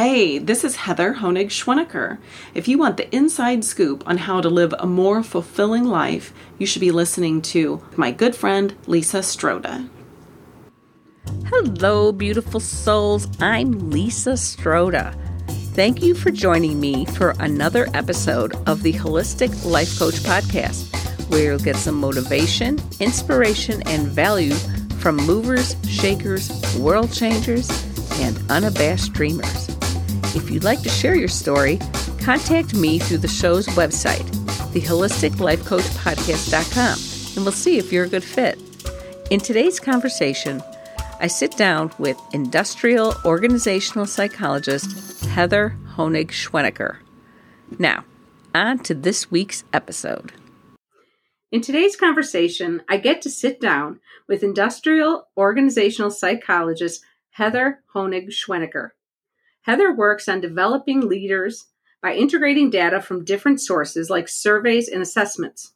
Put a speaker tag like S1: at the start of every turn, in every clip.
S1: Hey, this is Heather Honig Schwenneker. If you want the inside scoop on how to live a more fulfilling life, you should be listening to my good friend Lisa Stroda.
S2: Hello, beautiful souls. I'm Lisa Stroda. Thank you for joining me for another episode of the Holistic Life Coach Podcast, where you'll get some motivation, inspiration, and value from movers, shakers, world changers, and unabashed dreamers. If you'd like to share your story, contact me through the show's website, theholisticlifecoachpodcast.com, and we'll see if you're a good fit. In today's conversation, I sit down with industrial organizational psychologist Heather Honig Schwenneker. Now, on to this week's episode. In today's conversation, I get to sit down with industrial organizational psychologist Heather Honig Schwenneker. Heather works on developing leaders by integrating data from different sources like surveys and assessments.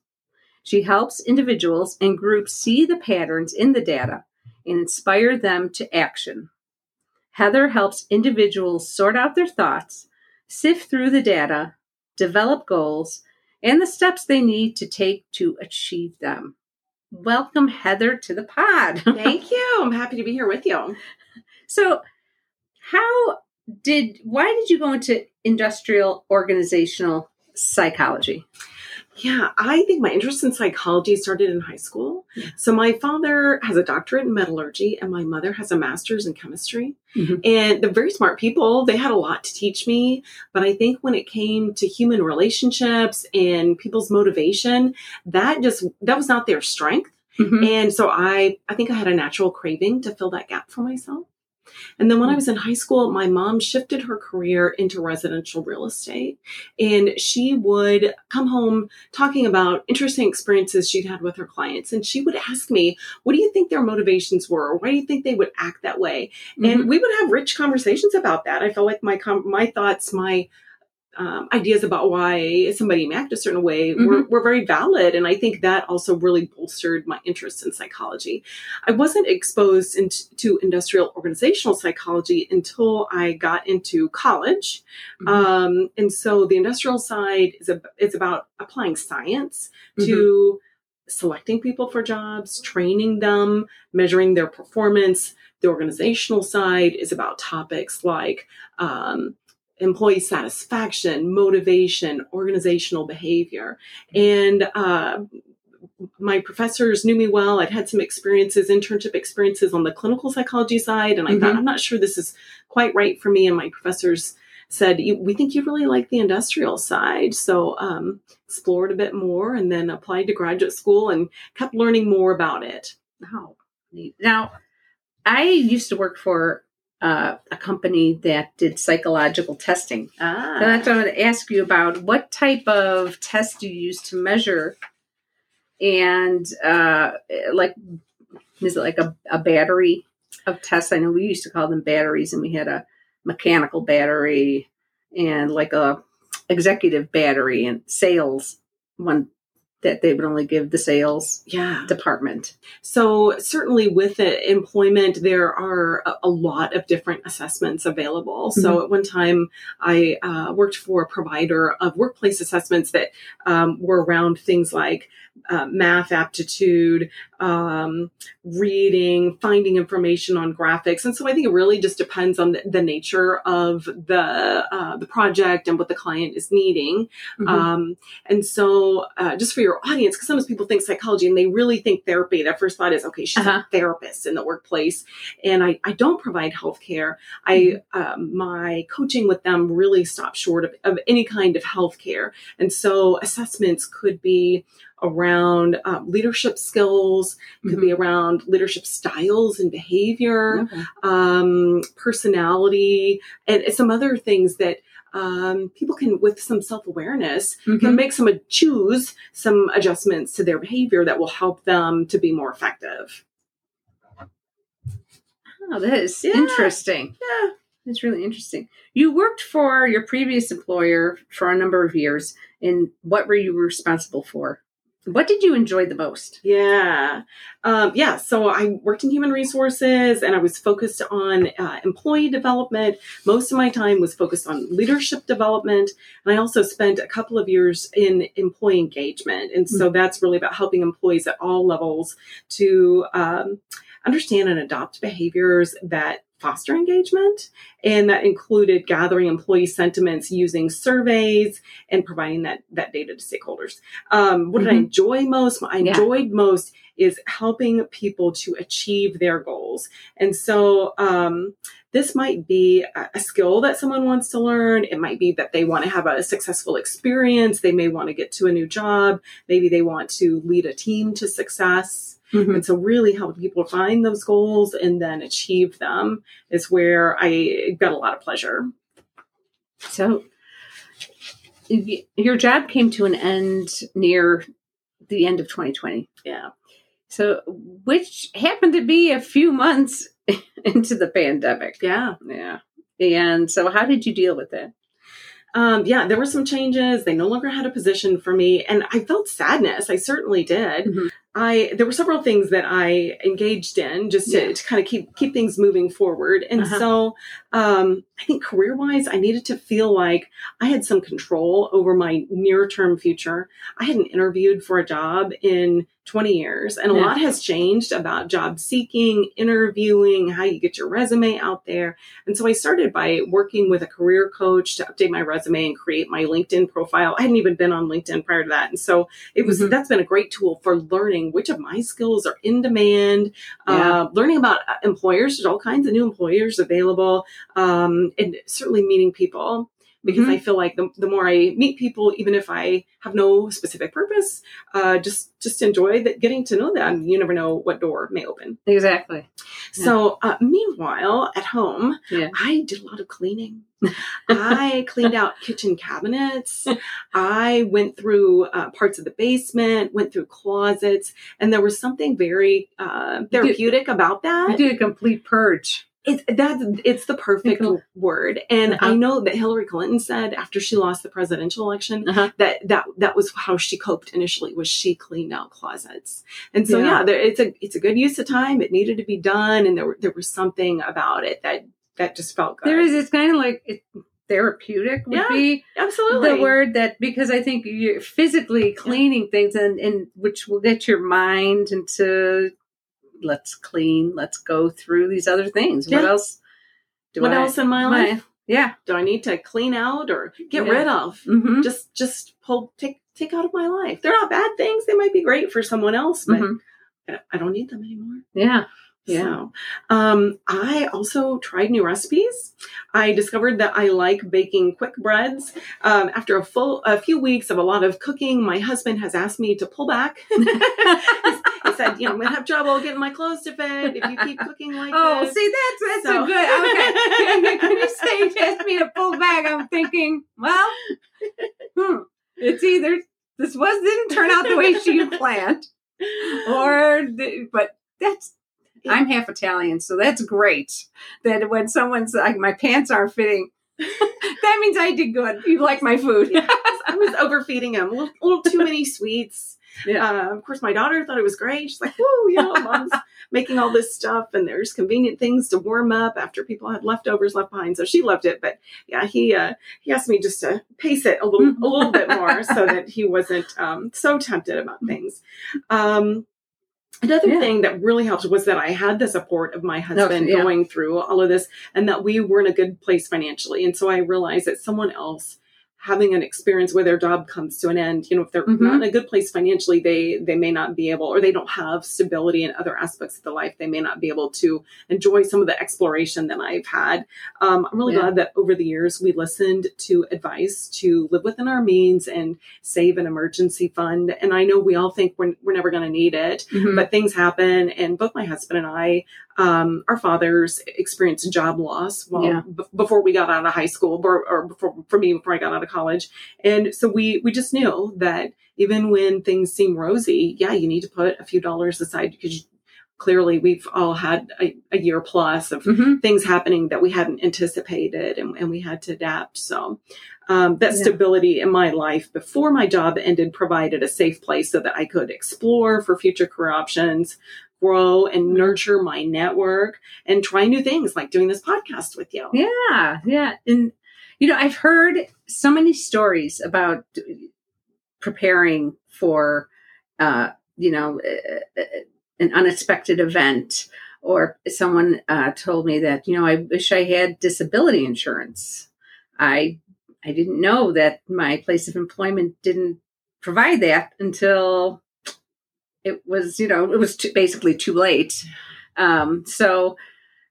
S2: She helps individuals and groups see the patterns in the data and inspire them to action. Heather helps individuals sort out their thoughts, sift through the data, develop goals, and the steps they need to take to achieve them. Welcome, Heather, to the pod.
S1: Thank you. I'm happy to be here with you.
S2: So, how did why did you go into industrial organizational psychology?
S1: Yeah, I think my interest in psychology started in high school. Yeah. So my father has a doctorate in metallurgy and my mother has a master's in chemistry. Mm-hmm. And they're very smart people. They had a lot to teach me, but I think when it came to human relationships and people's motivation, that just that was not their strength. Mm-hmm. And so I I think I had a natural craving to fill that gap for myself. And then when I hmm. was in high school, my mom shifted her career into residential real estate. And she would come home talking about interesting experiences she'd had with her clients. And she would ask me, What do you think their motivations were? Why do you think they would act that way? Mm-hmm. And we would have rich conversations about that. I felt like my, com- my thoughts, my um, ideas about why somebody may act a certain way mm-hmm. were, were very valid. And I think that also really bolstered my interest in psychology. I wasn't exposed to industrial organizational psychology until I got into college. Mm-hmm. Um, and so the industrial side is, a, is about applying science mm-hmm. to selecting people for jobs, training them, measuring their performance. The organizational side is about topics like um, employee satisfaction, motivation, organizational behavior. And uh, my professors knew me well. I'd had some experiences, internship experiences on the clinical psychology side. And I mm-hmm. thought, I'm not sure this is quite right for me. And my professors said, we think you really like the industrial side. So um, explored a bit more and then applied to graduate school and kept learning more about it.
S2: Wow. Now, I used to work for uh, a company that did psychological testing. Ah. So that's what I want to ask you about. What type of test do you use to measure? And uh, like, is it like a, a battery of tests? I know we used to call them batteries, and we had a mechanical battery and like a executive battery and sales one that they would only give the sales yeah. department.
S1: So certainly with employment, there are a, a, lot of different assessments available. Mm-hmm. So at one time, I uh, worked for a provider of workplace assessments that um, were around things like uh, math aptitude, um, reading, finding information on graphics, and so I think it really just depends on the, the nature of the uh, the project and what the client is needing. Mm-hmm. Um, and so, uh, just for your audience, because sometimes people think psychology and they really think therapy. Their first thought is, okay, she's uh-huh. a therapist in the workplace, and I, I don't provide healthcare. Mm-hmm. I um, my coaching with them really stops short of, of any kind of healthcare, and so assessments could be around um, leadership skills, could mm-hmm. be around leadership styles and behavior, okay. um, personality, and some other things that um, people can, with some self awareness, mm-hmm. can make some choose some adjustments to their behavior that will help them to be more effective.
S2: Oh, that is yeah. interesting. Yeah. That's really interesting. You worked for your previous employer for a number of years, and what were you responsible for? What did you enjoy the most?
S1: Yeah. Um, yeah. So I worked in human resources and I was focused on uh, employee development. Most of my time was focused on leadership development. And I also spent a couple of years in employee engagement. And so mm-hmm. that's really about helping employees at all levels to um, understand and adopt behaviors that foster engagement. And that included gathering employee sentiments using surveys and providing that, that data to stakeholders. Um, what mm-hmm. did I mm-hmm. enjoy most? I yeah. enjoyed most is helping people to achieve their goals. And so, um, this might be a skill that someone wants to learn. It might be that they want to have a successful experience. They may want to get to a new job. Maybe they want to lead a team to success. Mm-hmm. And so, really helping people find those goals and then achieve them is where I got a lot of pleasure.
S2: So, your job came to an end near the end of 2020.
S1: Yeah.
S2: So, which happened to be a few months into the pandemic.
S1: Yeah.
S2: Yeah. And so, how did you deal with it?
S1: um, yeah, there were some changes. They no longer had a position for me, and I felt sadness. I certainly did. Mm-hmm. I there were several things that I engaged in just to, yeah. to kind of keep keep things moving forward. And uh-huh. so um, I think career wise, I needed to feel like I had some control over my near term future. I hadn't interviewed for a job in 20 years. And a yeah. lot has changed about job seeking, interviewing, how you get your resume out there. And so I started by working with a career coach to update my resume and create my LinkedIn profile. I hadn't even been on LinkedIn prior to that. And so it was, mm-hmm. that's been a great tool for learning which of my skills are in demand, yeah. uh, learning about uh, employers. There's all kinds of new employers available, um, and certainly meeting people because mm-hmm. I feel like the, the more I meet people, even if I have no specific purpose, uh, just just enjoy that getting to know them. You never know what door may open.
S2: Exactly.
S1: Yeah. So uh, meanwhile, at home, yeah. I did a lot of cleaning. I cleaned out kitchen cabinets. I went through uh, parts of the basement, went through closets, and there was something very uh, therapeutic
S2: did,
S1: about that.
S2: You did a complete purge.
S1: It's that it's the perfect word, and uh-huh. I know that Hillary Clinton said after she lost the presidential election uh-huh. that that that was how she coped initially was she cleaned out closets, and so yeah, yeah there, it's a it's a good use of time. It needed to be done, and there there was something about it that that just felt good.
S2: There is. It's kind of like it, therapeutic would
S1: yeah,
S2: be
S1: absolutely
S2: the word that because I think you're physically cleaning yeah. things and and which will get your mind into let's clean, let's go through these other things. Yeah. What else?
S1: what I, else in my life? My,
S2: yeah.
S1: Do I need to clean out or get yeah. rid of? Mm-hmm. Just just pull take take out of my life. They're not bad things. They might be great for someone else, but mm-hmm. I don't need them anymore.
S2: Yeah.
S1: Yeah. So, um, I also tried new recipes. I discovered that I like baking quick breads. Um, after a full, a few weeks of a lot of cooking, my husband has asked me to pull back. he said, you know, I'm to have trouble getting my clothes to fit if you keep cooking like
S2: oh,
S1: this.
S2: see, that's, that's so. a good, okay. when you say he asked me to pull back, I'm thinking, well, hmm, it's either this was, didn't turn out the way she planned or, the, but that's, I'm half Italian, so that's great. That when someone's like, my pants aren't fitting, that means I did good. You like my food.
S1: yes, I was overfeeding him. A little, a little too many sweets. Yeah. Uh, of course, my daughter thought it was great. She's like, "Whoa, you know, mom's making all this stuff, and there's convenient things to warm up after people had leftovers left behind." So she loved it. But yeah, he uh, he asked me just to pace it a little a little bit more so that he wasn't um, so tempted about things. Um, Another yeah. thing that really helped was that I had the support of my husband yeah. going through all of this and that we were in a good place financially. And so I realized that someone else having an experience where their job comes to an end you know if they're mm-hmm. not in a good place financially they they may not be able or they don't have stability in other aspects of the life they may not be able to enjoy some of the exploration that i've had um, i'm really yeah. glad that over the years we listened to advice to live within our means and save an emergency fund and i know we all think we're, we're never going to need it mm-hmm. but things happen and both my husband and i um, our fathers experienced job loss well yeah. b- before we got out of high school or, or before, for me before i got out of college and so we we just knew that even when things seem rosy yeah you need to put a few dollars aside because clearly we've all had a, a year plus of
S2: Mm-hmm.
S1: things happening that we hadn't anticipated and, and we had to adapt. So um, that
S2: Yeah.
S1: stability in my life before my job ended provided a safe place so that I could explore for future career options, grow and nurture my network, and try new things like doing this podcast with you.
S2: Yeah, yeah. And, you know, I've heard so many stories about preparing for, uh, you know, uh, uh, an unexpected event. Or someone uh, told me that, you know, I wish I had disability insurance. I I didn't know that my place of employment didn't provide that until it was, you know, it was too, basically too late. Um, so,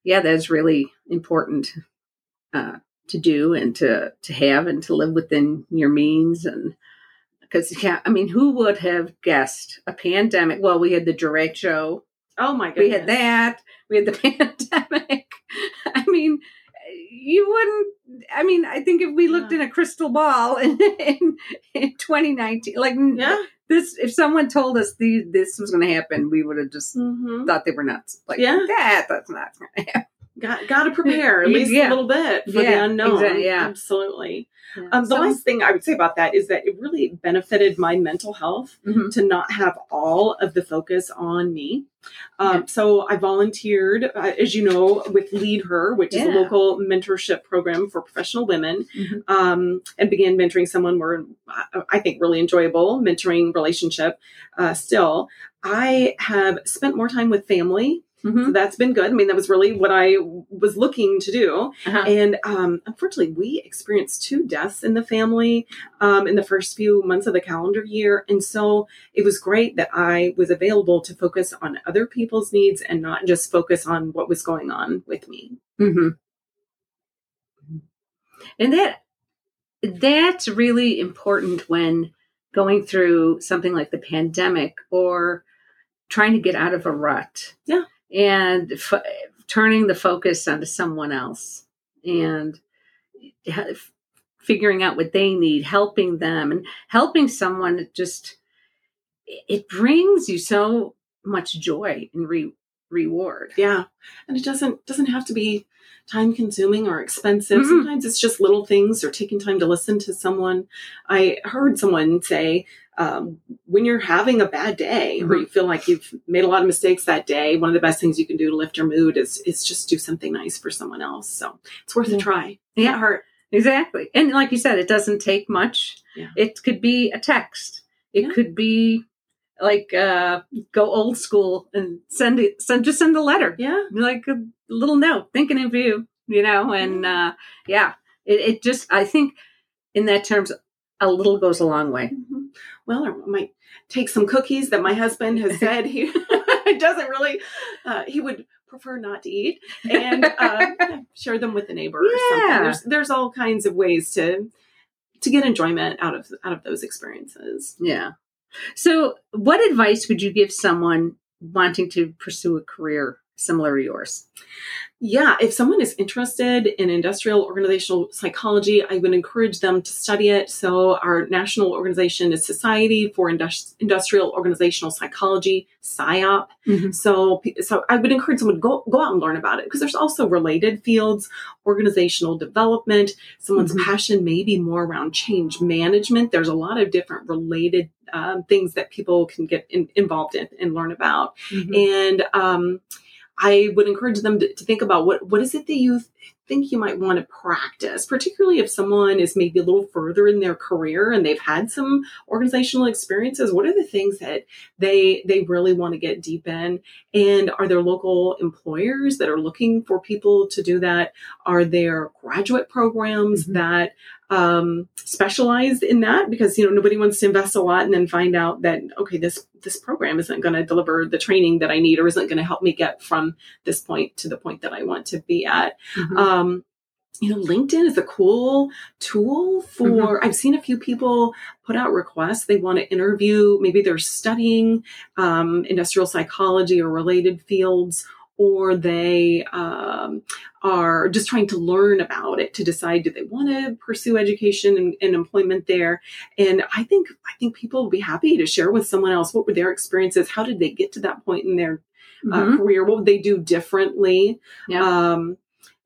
S2: yeah, that's really important uh, to do and to to have and to live within your means and because yeah, I mean, who would have guessed a pandemic? Well, we had the derecho,
S1: Oh my goodness.
S2: we had that, we had the pandemic. I mean, you wouldn't. I mean, I think if we looked
S1: Yeah.
S2: in a crystal ball in, in, in 2019, like
S1: Yeah.
S2: This, if someone told us the, this was going to happen, we would have just
S1: mm-hmm.
S2: thought they were nuts. Like,
S1: Yeah.
S2: that, that's not going to happen.
S1: Got, got to prepare at
S2: Yeah.
S1: least a little bit for
S2: Yeah,
S1: the unknown.
S2: exactly, yeah.
S1: Absolutely. Um, the
S2: So-
S1: last thing I would say about that is that it really benefited my mental health
S2: Mhm.
S1: to not have all of the focus on me. Um,
S2: Yeah.
S1: So I volunteered, uh, as you know, with Lead Her, which is a local mentorship program for professional women,
S2: Mhm.
S1: um, and began mentoring someone where I- I think really enjoyable mentoring relationship. Uh, still, I have spent more time with family.
S2: Mhm.
S1: So that's been good. I mean, that was really what I was looking to do.
S2: Uh-huh.
S1: And um, unfortunately, we experienced two deaths in the family um, in the first few months of the calendar year. And so it was great that I was available to focus on other people's needs and not just focus on what was going on with me.
S2: hmm And that that's really important when going through something like the pandemic or trying to get out of a rut.
S1: Yeah.
S2: And f- turning the focus onto someone else and ha- figuring out what they need, helping them and helping someone it just it brings you so much joy and re- reward.
S1: Yeah. And it doesn't doesn't have to be time consuming or expensive.
S2: Mhm.
S1: Sometimes it's just little things or taking time to listen to someone. I heard someone say, um, when you're having a bad day or
S2: Mhm.
S1: you feel like you've made a lot of mistakes that day, one of the best things you can do to lift your mood is is just do something nice for someone else. So it's worth
S2: Yeah.
S1: a try.
S2: Yeah.
S1: Hurt.
S2: Exactly. And like you said, it doesn't take much.
S1: Yeah.
S2: It could be a text. It
S1: Yeah.
S2: could be like uh go old school and send it send just send a letter.
S1: Yeah.
S2: Like a little note, thinking of you, you know, and uh yeah. It it just I think in that terms a little goes a long way.
S1: Mhm. Well, I might take some cookies that my husband has said he doesn't really, uh, he would prefer not to eat, and uh, share them with a neighbor or something.
S2: Yeah.
S1: There's there's all kinds of ways to to get enjoyment out of out of those experiences.
S2: Yeah. So what advice would you give someone wanting to pursue a career similar to yours?
S1: Yeah, if someone is interested in industrial organizational psychology, I would encourage them to study it. So, our national organization is Society for Indus- Industrial Organizational Psychology, SIOP.
S2: Mhm.
S1: So, so I would encourage someone to go go out and learn about it because there's also related fields, organizational development. Someone's
S2: Mhm.
S1: passion may be more around change management. There's a lot of different related um, things that people can get in, involved in and learn about. And um, I would encourage them to, to think about what what is it that you think you might want to practice, particularly if someone is maybe a little further in their career and they've had some organizational experiences. What are the things that they they really want to get deep in? And are there local employers that are looking for people to do that? Are there graduate programs
S2: Mhm.
S1: that um, specialize in that? Because you know nobody wants to invest a lot and then find out that okay this this program isn't going to deliver the training that I need or isn't going to help me get from this point to the point that I want to be at.
S2: Mhm.
S1: Um, you know, LinkedIn is a cool tool for. I've seen a few people put out requests. They want to interview. Maybe they're studying um, industrial psychology or related fields, or they um, are just trying to learn about it to decide do they want to pursue education and, and employment there. And I think I think people would be happy to share with someone else what were their experiences. How did they get to that point in their uh,
S2: Mhm.
S1: career, what would they do differently?
S2: Yeah.
S1: Um,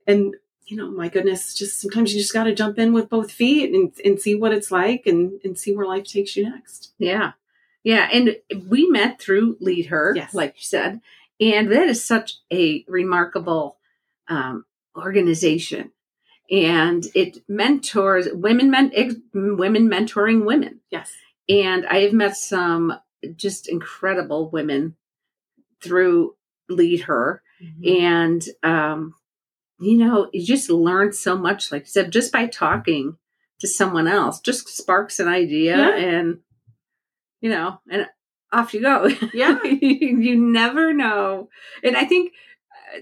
S1: and you know, my goodness, just sometimes you just got to jump in with both feet and, and see what it's like and, and see where life takes you next.
S2: Yeah. Yeah. And we met through Lead Her,
S1: Yes.
S2: like you said. And that is such a remarkable um, organization. And it mentors women, men, ex- women mentoring women.
S1: Yes.
S2: And I have met some just incredible women through Lead Her. And, um, you know, you just learn so much, like you said, just by talking to someone else, just sparks an idea
S1: Yeah.
S2: and, you know, and off you go.
S1: Yeah.
S2: you never know. And I think, uh,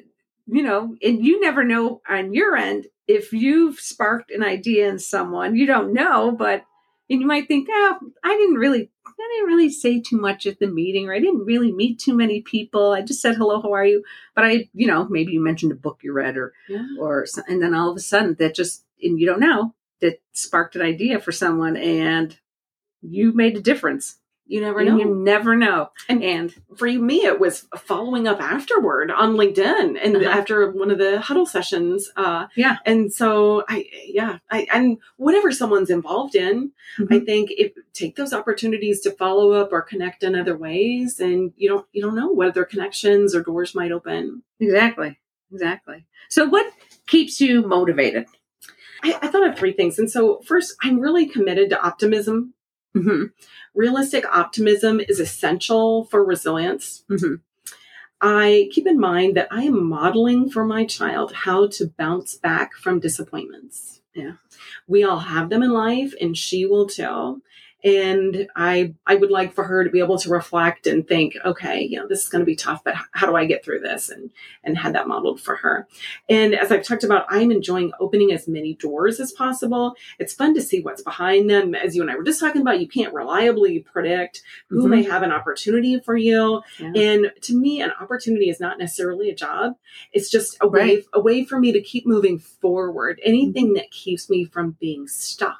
S2: you know, and you never know on your end if you've sparked an idea in someone, you don't know, but and you might think, oh, I didn't really, I didn't really say too much at the meeting, or I didn't really meet too many people. I just said hello, how are you? But I, you know, maybe you mentioned a book you read, or
S1: Yeah.
S2: or and then all of a sudden that just and you don't know that sparked an idea for someone, and you made a difference.
S1: You never know.
S2: You never know.
S1: And-
S2: And
S1: for me, it was following up afterward on LinkedIn and
S2: Uh-huh.
S1: after one of the huddle sessions. Uh,
S2: Yeah.
S1: And so I, yeah, I, and whatever someone's involved in, I
S2: Mhm.
S1: think if take those opportunities to follow up or connect in other ways. And you don't, you don't know whether connections or doors might open.
S2: exactly, exactly. So, what keeps you motivated?
S1: I, I thought of three things. And so first, I'm really committed to optimism.
S2: Hmm
S1: Realistic optimism is essential for resilience.
S2: Mhm.
S1: I keep in mind that I am modeling for my child how to bounce back from disappointments.
S2: Yeah.
S1: We all have them in life and she will too. And I I would like for her to be able to reflect and think, okay, you know, this is going to be tough, but how do I get through this? And and had that modeled for her. And as I've talked about, I'm enjoying opening as many doors as possible. It's fun to see what's behind them. As you and I were just talking about, you can't reliably predict who
S2: Mhm.
S1: may have an opportunity for you.
S2: Yeah.
S1: And to me, an opportunity is not necessarily a job. It's just a way, a way for me to keep moving forward. Anything that keeps me from being stuck.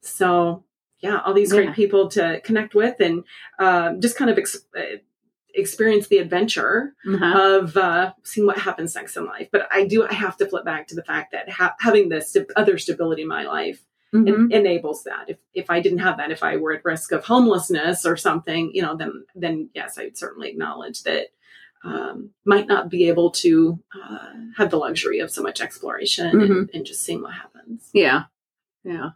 S1: So yeah, all these
S2: Yeah.
S1: great people to connect with and um, just kind of ex- uh, experience the adventure
S2: Uh-huh.
S1: of uh, seeing what happens next in life. But I do, I have to flip back to the fact that ha- having this st- other stability in my life
S2: Mhm.
S1: en- enables that. If if I didn't have that, if I were at risk of homelessness or something, you know, then then yes, I'd certainly acknowledge that um, might not be able to uh, have the luxury of so much exploration and, and just seeing what happens.
S2: Yeah. Yeah.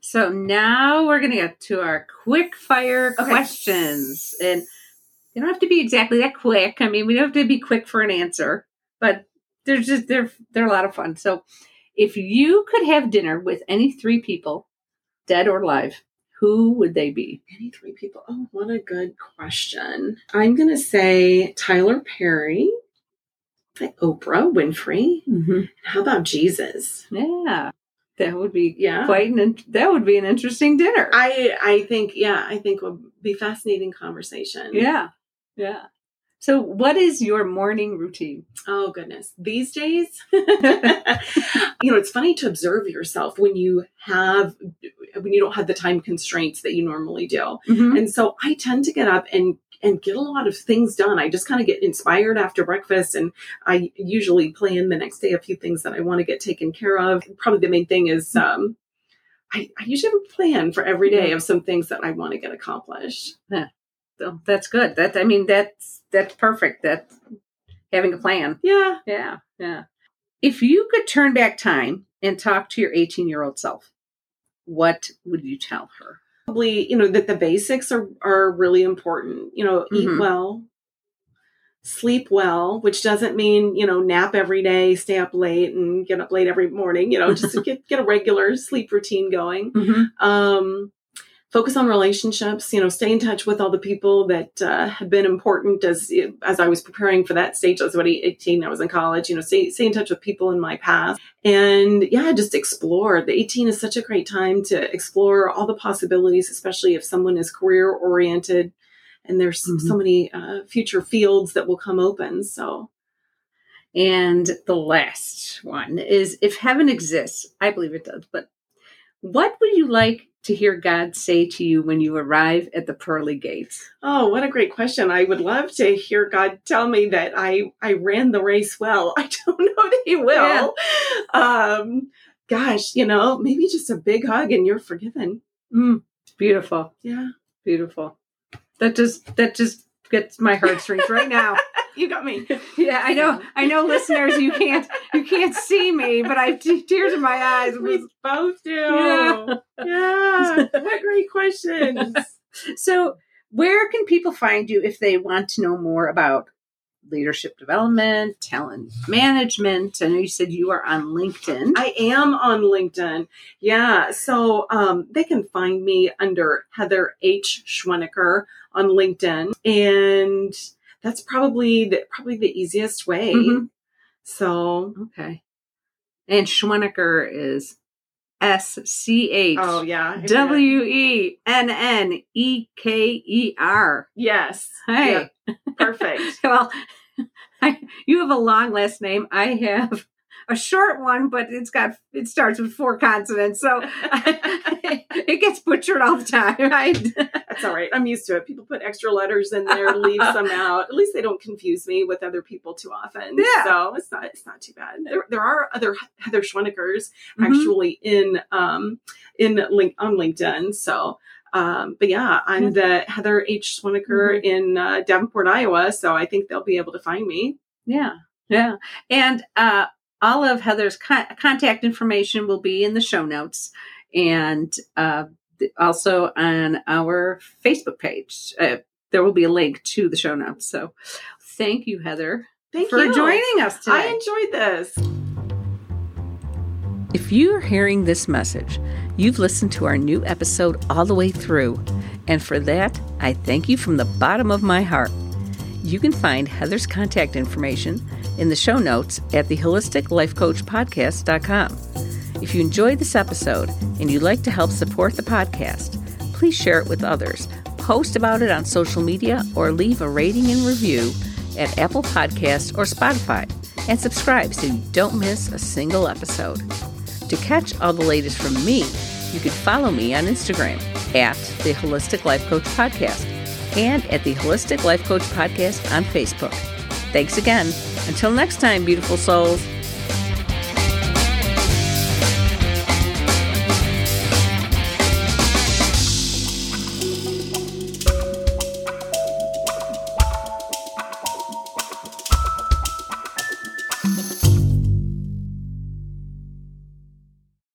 S2: So now we're going to get to our quick fire
S1: Okay.
S2: questions. And they don't have to be exactly that quick. I mean, we don't have to be quick for an answer, but they're just, they're, they're a lot of fun. So if you could have dinner with any three people, dead or alive, who would they be?
S1: Any three people? Oh, what a good question. I'm going to say Tyler Perry, Oprah Winfrey.
S2: Mm-hmm.
S1: How about Jesus?
S2: Yeah. That would be
S1: Yeah.
S2: quite an, that would be an interesting dinner.
S1: I I think yeah, I think would be fascinating conversation.
S2: yeah. Yeah. So what is your morning routine?
S1: Oh goodness. These days, you know, it's funny to observe yourself when you have when you don't have the time constraints that you normally do.
S2: Mhm.
S1: And so I tend to get up and and get a lot of things done. I just kind of get inspired after breakfast and I usually plan the next day a few things that I want to get taken care of. Probably the main thing is um I, I usually have a plan for every day of some things that I want to get accomplished. Yeah.
S2: So that's good. That I mean that's that's perfect. That having a plan.
S1: Yeah.
S2: Yeah, yeah. If you could turn back time and talk to your 18 year old self, what would you tell her?
S1: Probably, you know, that the basics are, are really important. You know, eat
S2: Mhm.
S1: well, sleep well, which doesn't mean, you know, nap every day, stay up late and get up late every morning, you know, just get, get a regular sleep routine going. Um, focus on relationships, you know, stay in touch with all the people that uh, have been important as, as I was preparing for that stage. I was about 18, I was in college, you know, stay, stay in touch with people in my past and yeah, just explore. The 18 is such a great time to explore all the possibilities, especially if someone is career oriented and there's
S2: Mhm.
S1: so many uh, future fields that will come open. So
S2: And the last one is if heaven exists, I believe it does, but what would you like to hear God say to you when you arrive at the pearly gates?
S1: Oh, what a great question. I would love to hear God tell me that I, I ran the race well. I don't know that He will. Yeah. Um, gosh, you know, maybe just a big hug and you're forgiven.
S2: Mm, beautiful.
S1: Yeah.
S2: Beautiful. That just, that just gets my heartstrings right now.
S1: you got me.
S2: Yeah, I know. I know, listeners, you can't you can't see me, but I have tears in my eyes.
S1: We both do. Yeah. yeah. what great questions.
S2: so, where can people find you if they want to know more about leadership development, talent management. I know you said you are on LinkedIn.
S1: I am on LinkedIn. Yeah. So um, they can find me under Heather H. Schwenneker on LinkedIn. And that's probably the, probably the easiest way. Mm-hmm. So
S2: okay, and Schwenneker is S C H.
S1: Oh yeah,
S2: W E N N E K E R.
S1: Yes.
S2: Hey,
S1: yeah. perfect.
S2: well, I, you have a long last name. I have a short one, but it's got it starts with four consonants, so it gets butchered all the time. Right?
S1: That's all right. I'm used to it. People put extra letters in there, leave some out. At least they don't confuse me with other people too often.
S2: Yeah.
S1: So it's not it's not too bad. There, there are other Heather Schwennekers mm-hmm. actually in um in link on LinkedIn. So um, but yeah, I'm the Heather H. Schwenneker mm-hmm. in uh, Davenport, Iowa. So I think they'll be able to find me.
S2: Yeah. Yeah. And uh, all of Heather's contact information will be in the show notes and uh, also on our Facebook page. Uh, there will be a link to the show notes. So thank you, Heather,
S1: thank
S2: for
S1: you.
S2: joining us today.
S1: I enjoyed this.
S2: If you're hearing this message, you've listened to our new episode all the way through. And for that, I thank you from the bottom of my heart. You can find Heather's contact information in the show notes at the holisticlifecoachpodcast.com. If you enjoyed this episode and you'd like to help support the podcast, please share it with others, post about it on social media, or leave a rating and review at Apple Podcasts or Spotify, and subscribe so you don't miss a single episode. To catch all the latest from me, you can follow me on Instagram at the Holistic Life Coach Podcast and at the Holistic Life Coach Podcast on Facebook. Thanks again. Until next time, beautiful souls.